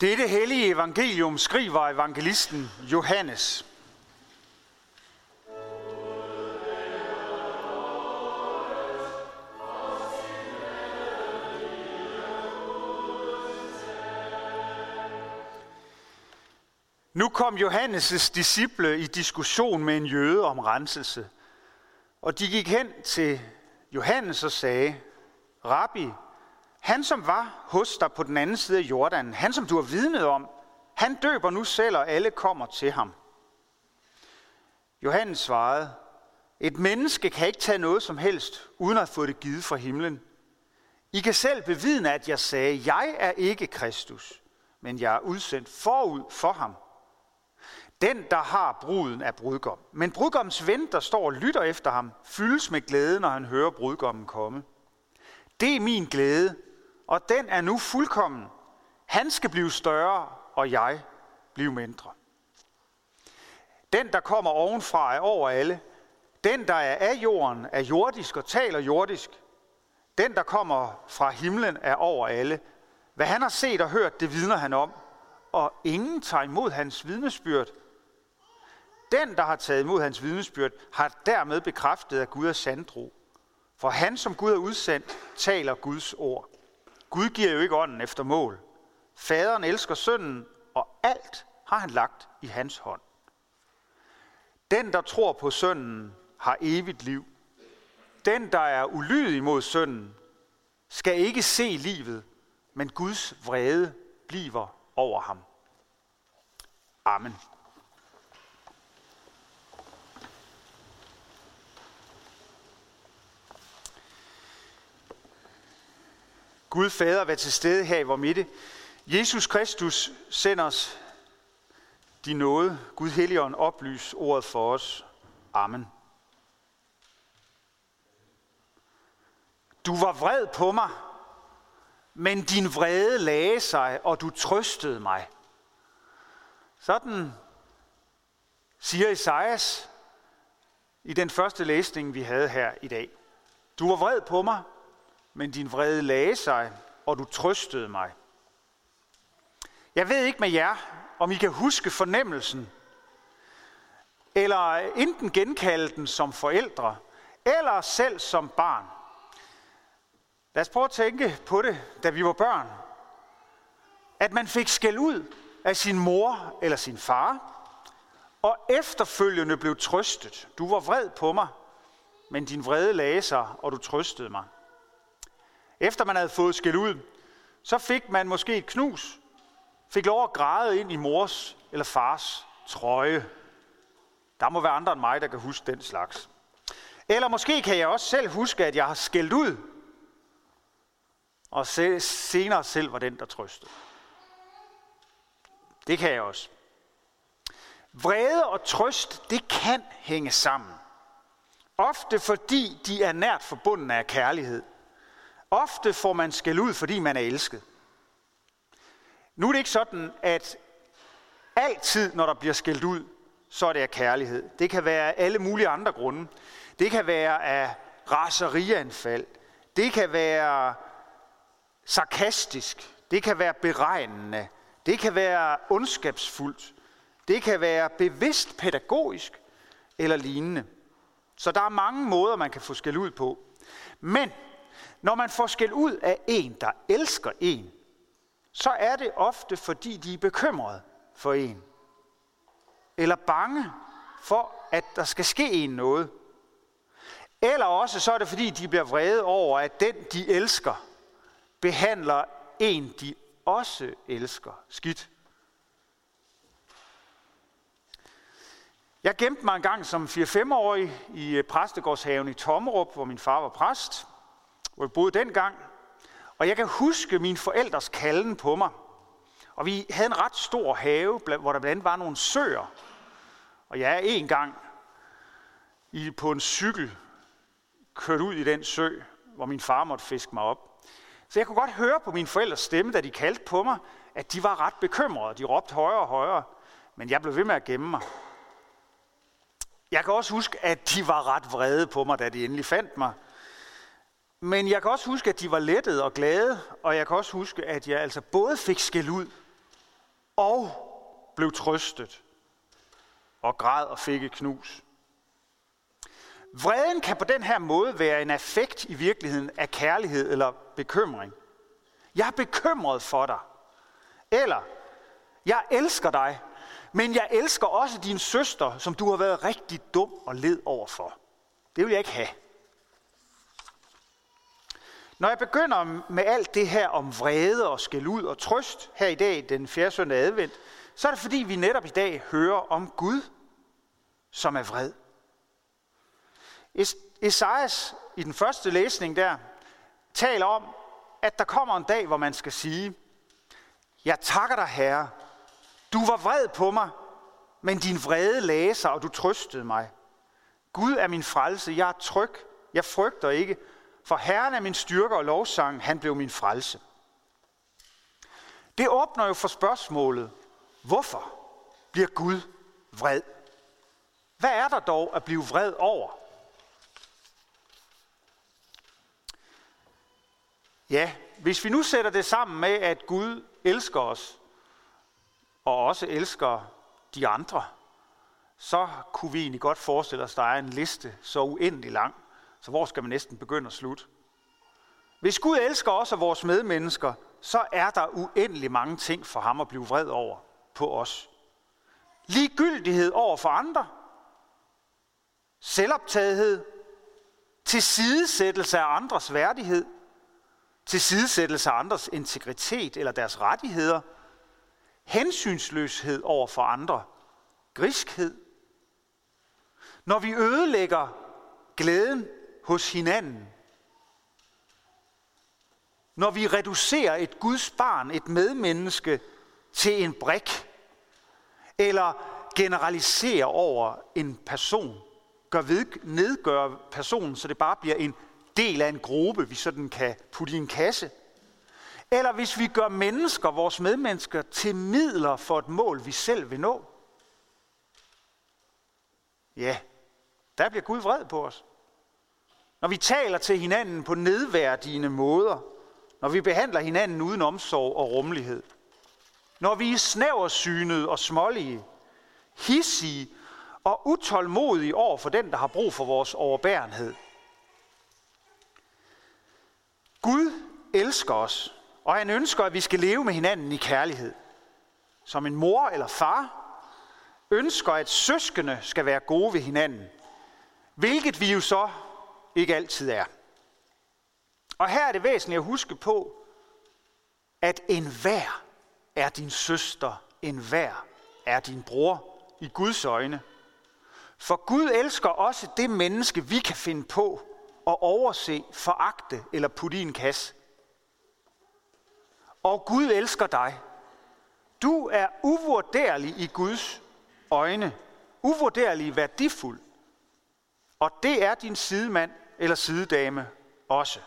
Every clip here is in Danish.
Dette hellige evangelium skriver evangelisten Johannes. Nu kom Johannes' disciple i diskussion med en jøde om renselse. Og de gik hen til Johannes og sagde, Rabbi, han som var hos dig på den anden side af Jordan, han som du har vidnet om, han døber nu selv, og alle kommer til ham. Johannes svarede, et menneske kan ikke tage noget som helst, uden at få det givet fra himlen. I kan selv bevidne, at jeg sagde, jeg er ikke Kristus, men jeg er udsendt forud for ham. Den, der har bruden, er brudgom. Men brudgommens ven, der står og lytter efter ham, fyldes med glæde, når han hører brudgommen komme. Det er min glæde, og den er nu fuldkommen. Han skal blive større, og jeg blive mindre. Den, der kommer ovenfra, er over alle. Den, der er af jorden, er jordisk og taler jordisk. Den, der kommer fra himlen, er over alle. Hvad han har set og hørt, det vidner han om. Og ingen tager imod hans vidnesbyrd. Den, der har taget imod hans vidnesbyrd, har dermed bekræftet, at Gud er sandtro. For han, som Gud er udsendt, taler Guds ord. Gud giver jo ikke ånden efter mål. Faderen elsker sønnen, og alt har han lagt i hans hånd. Den, der tror på sønnen, har evigt liv. Den, der er ulydig mod sønnen, skal ikke se livet, men Guds vrede bliver over ham. Amen. Gud Fader, vær til stede her i vores midte. Jesus Kristus sender os din nåde. Gud Helligånd, oplys ordet for os. Amen. Du var vred på mig, men din vrede lagde sig, og du trøstede mig. Sådan siger Esajas i den første læsning, vi havde her i dag. Du var vred på mig, men din vrede lagde sig, og du trøstede mig. Jeg ved ikke med jer, om I kan huske fornemmelsen, eller enten genkalde den som forældre, eller selv som barn. Lad os prøve at tænke på det, da vi var børn. At man fik skæld ud af sin mor eller sin far, og efterfølgende blev trøstet. Du var vred på mig, men din vrede lagde sig, og du trøstede mig. Efter man havde fået skæld ud, så fik man måske et knus, fik lov at græde ind i mors eller fars trøje. Der må være andre end mig, der kan huske den slags. Eller måske kan jeg også selv huske, at jeg har skældt ud, og senere selv var den, der trøstede. Det kan jeg også. Vrede og trøst, det kan hænge sammen. Ofte fordi de er nært forbundet af kærlighed. Ofte får man skæld ud, fordi man er elsket. Nu er det ikke sådan, at altid, når der bliver skældt ud, så er det af kærlighed. Det kan være af alle mulige andre grunde. Det kan være af raserianfald. Det kan være sarkastisk. Det kan være beregnende. Det kan være ondskabsfuldt. Det kan være bevidst pædagogisk eller lignende. Så der er mange måder, man kan få skæld ud på. Men når man får skæld ud af en, der elsker en, så er det ofte, fordi de er bekymrede for en. Eller bange for, at der skal ske en noget. Eller også så er det, fordi de bliver vrede over, at den, de elsker, behandler en, de også elsker skidt. Jeg gemte mig en gang som 4-5-årig i øh, præstegårdshaven i Tommerup, hvor min far var præst hvor vi boede dengang. Og jeg kan huske min forældres kalden på mig. Og vi havde en ret stor have, hvor der blandt andet var nogle søer. Og jeg er en gang i, på en cykel kørt ud i den sø, hvor min far måtte fiske mig op. Så jeg kunne godt høre på min forældres stemme, da de kaldte på mig, at de var ret bekymrede. De råbte højere og højere, men jeg blev ved med at gemme mig. Jeg kan også huske, at de var ret vrede på mig, da de endelig fandt mig. Men jeg kan også huske, at de var lettede og glade, og jeg kan også huske, at jeg altså både fik skæld ud og blev trøstet og græd og fik et knus. Vreden kan på den her måde være en effekt i virkeligheden af kærlighed eller bekymring. Jeg er bekymret for dig. Eller, jeg elsker dig, men jeg elsker også din søster, som du har været rigtig dum og led over for. Det vil jeg ikke have. Når jeg begynder med alt det her om vrede og skæld ud og trøst her i dag, den 4. søndag advent, så er det fordi, vi netop i dag hører om Gud, som er vred. Esajas i den første læsning der taler om, at der kommer en dag, hvor man skal sige, jeg takker dig, Herre. Du var vred på mig, men din vrede lagde sig, og du trøstede mig. Gud er min frelse, jeg er tryg, jeg frygter ikke, for Herren er min styrke og lovsang, han blev min frelse. Det åbner jo for spørgsmålet, hvorfor bliver Gud vred? Hvad er der dog at blive vred over? Ja, hvis vi nu sætter det sammen med, at Gud elsker os, og også elsker de andre, så kunne vi egentlig godt forestille os, at der er en liste så uendelig lang, så hvor skal man næsten begynde at slutte? Hvis Gud elsker os og vores medmennesker, så er der uendelig mange ting for ham at blive vred over på os. Ligegyldighed over for andre, selvoptagethed, tilsidesættelse af andres værdighed, tilsidesættelse af andres integritet eller deres rettigheder, hensynsløshed over for andre, griskhed. Når vi ødelægger glæden hos hinanden, når vi reducerer et Guds barn, et medmenneske, til en brik, eller generaliserer over en person, gør ved, nedgør personen, så det bare bliver en del af en gruppe, vi sådan kan putte i en kasse. Eller hvis vi gør mennesker, vores medmennesker, til midler for et mål, vi selv vil nå. Ja, der bliver Gud vred på os. Når vi taler til hinanden på nedværdigende måder, når vi behandler hinanden uden omsorg og rummelighed, når vi er snæversynede og smålige, hissige og utålmodige over for den, der har brug for vores overbærenhed. Gud elsker os, og han ønsker, at vi skal leve med hinanden i kærlighed. Som en mor eller far ønsker, at søskende skal være gode ved hinanden, hvilket vi jo så ikke altid er. Og her er det væsentligt at huske på, at enhver er din søster, enhver er din bror i Guds øjne. For Gud elsker også det menneske, vi kan finde på at overse, foragte eller putte i en kasse. Og Gud elsker dig. Du er uvurderlig i Guds øjne. Uvurderlig værdifuld. Og det er din sidemand eller sidedame også.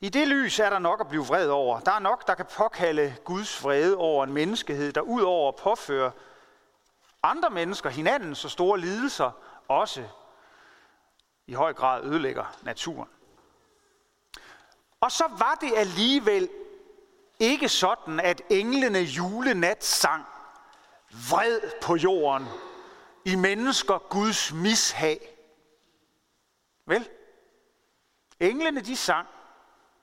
I det lys er der nok at blive vred over. Der er nok, der kan påkalde Guds vrede over en menneskehed, der ud over at påføre andre mennesker, hinanden, så store lidelser, også i høj grad ødelægger naturen. Og så var det alligevel ikke sådan, at englene julenat sang vred på jorden i mennesker Guds mishag. Vel? Englene de sang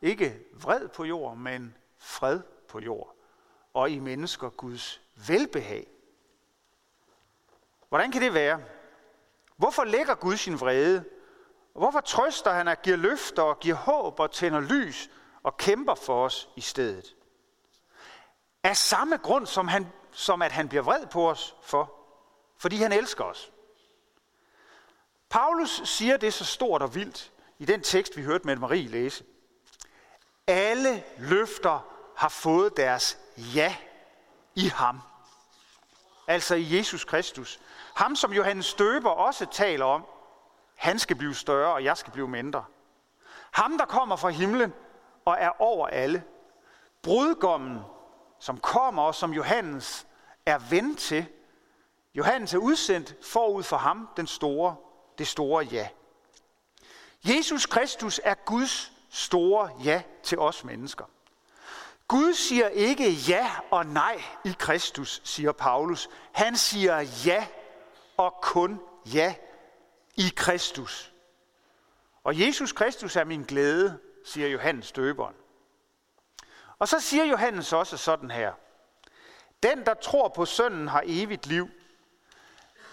ikke vred på jord, men fred på jord. Og i mennesker Guds velbehag. Hvordan kan det være? Hvorfor lægger Gud sin vrede? Hvorfor trøster han og giver løfter og giver håb og tænder lys og kæmper for os i stedet? Af samme grund, som, han, som at han bliver vred på os for. Fordi han elsker os. Paulus siger det så stort og vildt i den tekst, vi hørte med Marie læse. Alle løfter har fået deres ja i ham. Altså i Jesus Kristus. Ham, som Johannes Døber også taler om. Han skal blive større, og jeg skal blive mindre. Ham, der kommer fra himlen og er over alle. Brudgommen, som kommer og som Johannes er ven til. Johannes er udsendt forud for ham, den store, det store ja. Jesus Kristus er Guds store ja til os mennesker. Gud siger ikke ja og nej i Kristus, siger Paulus. Han siger ja og kun ja i Kristus. Og Jesus Kristus er min glæde, siger Johannes døberen. Og så siger Johannes også sådan her. Den, der tror på sønnen, har evigt liv.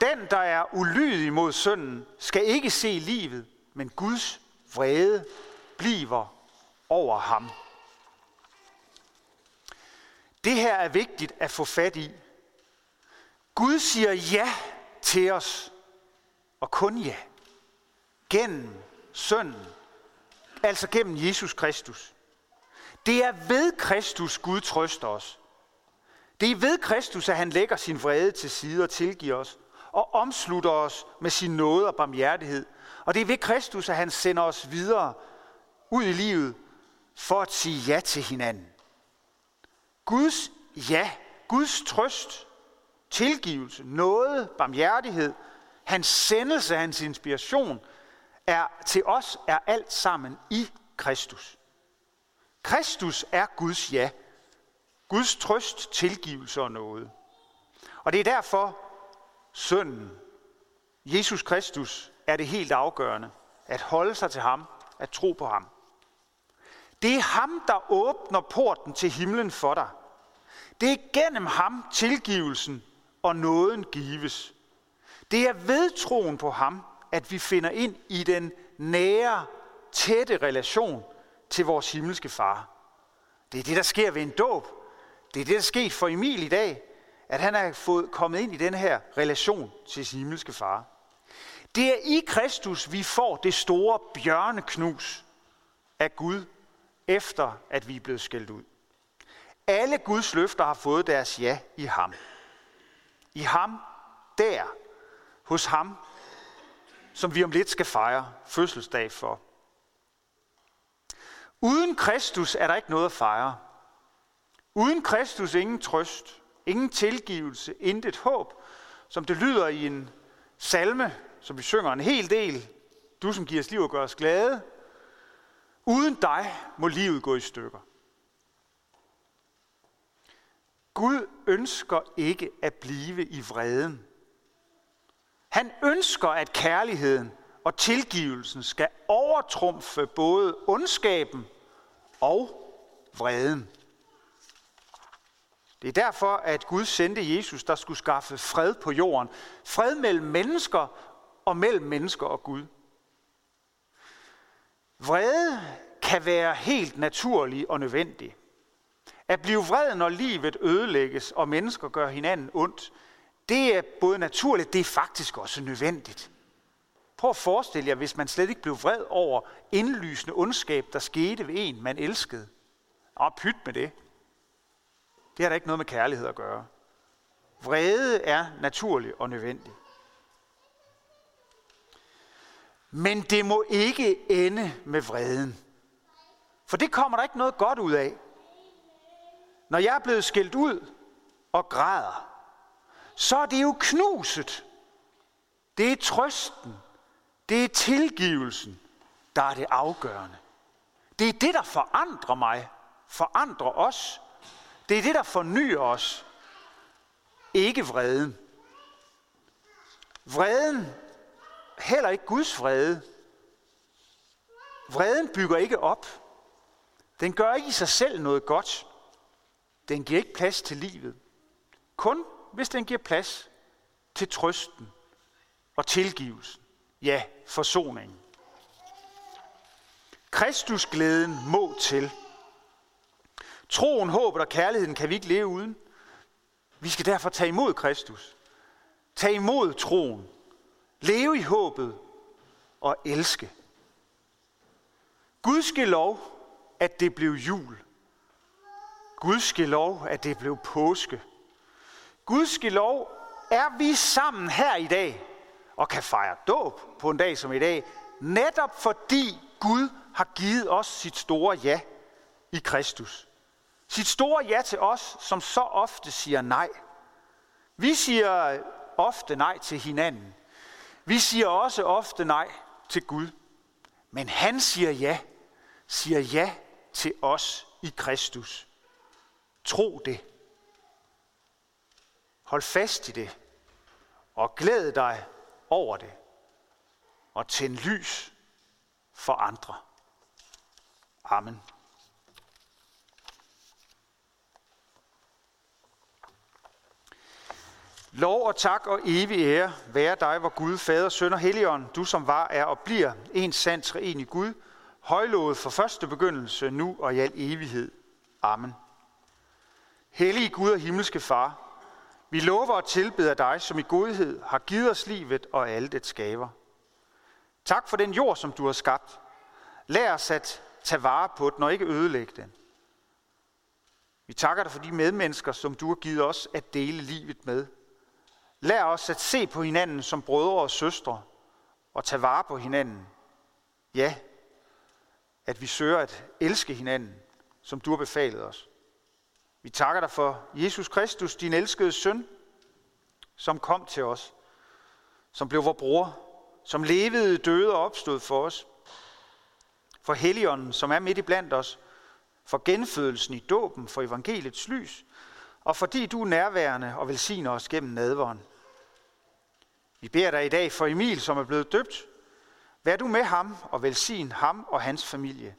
Den, der er ulydig mod sønnen, skal ikke se livet, men Guds vrede bliver over ham. Det her er vigtigt at få fat i. Gud siger ja til os, og kun ja, gennem sønnen, altså gennem Jesus Kristus. Det er ved Kristus, Gud trøster os. Det er ved Kristus, at han lægger sin vrede til side og tilgiver os, og omslutter os med sin nåde og barmhjertighed. Og det er ved Kristus, at han sender os videre ud i livet for at sige ja til hinanden. Guds ja, Guds trøst, tilgivelse, nåde, barmhjertighed, hans sendelse, hans inspiration er til os er alt sammen i Kristus. Kristus er Guds ja. Guds trøst, tilgivelse og nåde. Og det er derfor, sønnen, Jesus Kristus, er det helt afgørende at holde sig til ham, at tro på ham. Det er ham, der åbner porten til himlen for dig. Det er gennem ham tilgivelsen og nåden gives. Det er ved troen på ham, at vi finder ind i den nære, tætte relation til vores himmelske far. Det er det, der sker ved en dåb. Det er det, der sker for Emil i dag, at han er fået kommet ind i den her relation til sin himmelske far. Det er i Kristus, vi får det store bjørneknus af Gud, efter at vi er blevet skældt ud. Alle Guds løfter har fået deres ja i ham. I ham, der, hos ham, som vi om lidt skal fejre fødselsdag for. Uden Kristus er der ikke noget at fejre. Uden Kristus ingen trøst, ingen tilgivelse, intet håb, som det lyder i en salme, som vi synger en hel del. Du som giver os liv og gør os glade. Uden dig må livet gå i stykker. Gud ønsker ikke at blive i vreden. Han ønsker, at kærligheden og tilgivelsen skal overtrumfe både ondskaben og vreden. Det er derfor, at Gud sendte Jesus, der skulle skaffe fred på jorden. Fred mellem mennesker og mellem mennesker og Gud. Vrede kan være helt naturlig og nødvendig. At blive vred, når livet ødelægges, og mennesker gør hinanden ondt, det er både naturligt, det er faktisk også nødvendigt. Prøv at forestille jer, hvis man slet ikke blev vred over indlysende ondskab, der skete ved en, man elskede. Og pyt med det. Det har da ikke noget med kærlighed at gøre. Vrede er naturlig og nødvendig. Men det må ikke ende med vreden. For det kommer der ikke noget godt ud af. Når jeg er blevet skældt ud og græder, så er det jo knuset. Det er trøsten. Det er tilgivelsen, der er det afgørende. Det er det, der forandrer mig, forandrer os. Det er det, der fornyer os. Ikke vreden. Vreden, heller ikke Guds vrede. Vreden bygger ikke op. Den gør ikke i sig selv noget godt. Den giver ikke plads til livet. Kun hvis den giver plads til trøsten og tilgivelsen. Ja, forsoningen. Kristusglæden må til. Troen, håbet og kærligheden kan vi ikke leve uden. Vi skal derfor tage imod Kristus. Tag imod troen. Leve i håbet og elske. Gud skal lov, at det blev jul. Gud skal lov, at det blev påske. Gud skal lov, er vi sammen her i dag og kan fejre dåb på en dag som i dag, netop fordi Gud har givet os sit store ja i Kristus. Sit store ja til os, som så ofte siger nej. Vi siger ofte nej til hinanden. Vi siger også ofte nej til Gud. Men han siger ja, siger ja til os i Kristus. Tro det. Hold fast i det. Og glæd dig over det. Og tænd lys for andre. Amen. Lov og tak og evig ære være dig, hvor Gud, Fader, Søn og Helligånd, du som var, er og bliver en sand treenig Gud, højlovet for første begyndelse, nu og i al evighed. Amen. Hellige Gud og himmelske Far, vi lover og tilbeder dig, som i godhed har givet os livet og alle det skaber. Tak for den jord, som du har skabt. Lær os at tage vare på den og ikke ødelægge den. Vi takker dig for de medmennesker, som du har givet os at dele livet med. Lær os at se på hinanden som brødre og søstre og tage vare på hinanden. Ja, at vi søger at elske hinanden, som du har befalet os. Vi takker dig for Jesus Kristus, din elskede søn, som kom til os, som blev vor bror, som levede, døde og opstod for os. For Helligånden, som er midt i blandt os, for genfødelsen i dåben, for evangeliets lys, og fordi du er nærværende og velsigner os gennem nadvåren. Vi beder dig i dag for Emil, som er blevet døbt. Vær du med ham og velsign ham og hans familie.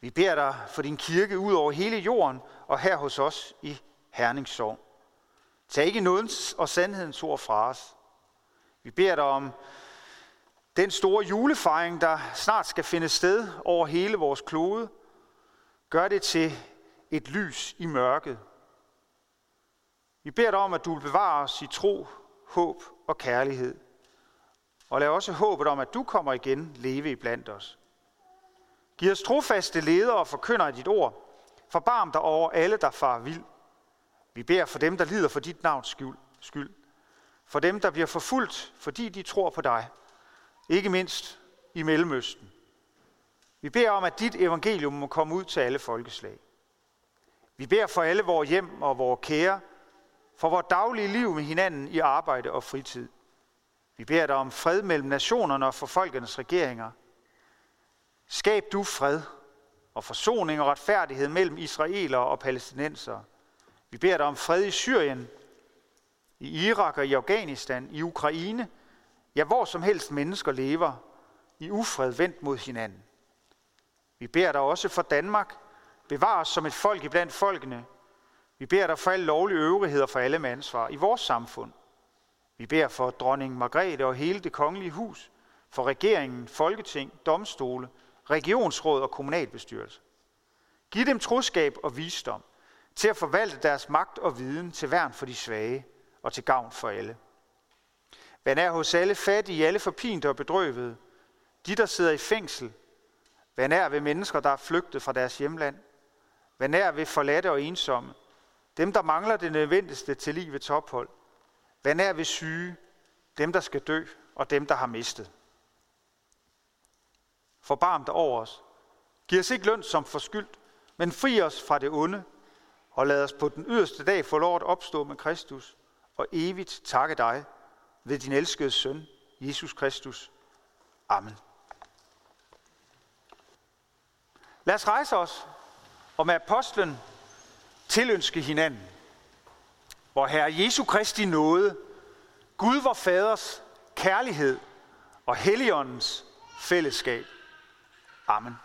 Vi beder dig for din kirke ud over hele jorden og her hos os i Herningssorg. Tag ikke nådens og sandhedens ord fra os. Vi beder dig om den store julefejring, der snart skal finde sted over hele vores klode. Gør det til et lys i mørket. Vi beder dig om, at du vil bevare os i tro, håb og kærlighed. Og lad også håbet om, at du kommer igen, leve i blandt os. Giv os trofaste ledere og forkynder af dit ord. Forbarm dig over alle, der far vild. Vi beder for dem, der lider for dit navns skyld. For dem, der bliver forfulgt, fordi de tror på dig. Ikke mindst i Mellemøsten. Vi beder om, at dit evangelium må komme ud til alle folkeslag. Vi beder for alle vores hjem og vores kære, for vores daglige liv med hinanden i arbejde og fritid. Vi beder dig om fred mellem nationerne og for folkenes regeringer. Skab du fred og forsoning og retfærdighed mellem israelere og palæstinensere. Vi beder dig om fred i Syrien, i Irak og i Afghanistan, i Ukraine, ja hvor som helst mennesker lever i ufred vendt mod hinanden. Vi beder dig også for Danmark, bevar os som et folk iblandt folkene. Vi beder dig for alle lovlige øvrigheder for alle med ansvar i vores samfund. Vi beder for dronning Margrethe og hele det kongelige hus, for regeringen, folketing, domstole, regionsråd og kommunalbestyrelse. Giv dem troskab og visdom til at forvalte deres magt og viden til værn for de svage og til gavn for alle. Vær er hos alle fattige, alle forpinte og bedrøvede, de der sidder i fængsel. Vær nær ved mennesker, der er flygtet fra deres hjemland. Vær nær ved forladte og ensomme, dem der mangler det nødvendigste til livets ophold. Hvad nær ved syge, dem der skal dø og dem der har mistet. Forbarm dig over os. Giv os ikke løn som forskyldt, men fri os fra det onde, og lad os på den yderste dag få lov at opstå med Kristus, og evigt takke dig ved din elskede søn, Jesus Kristus. Amen. Lad os rejse os og med apostlen tilønske hinanden. Hvor Herre Jesu Kristi nåde, Gud vor Faders kærlighed og Helligåndens fællesskab Amen.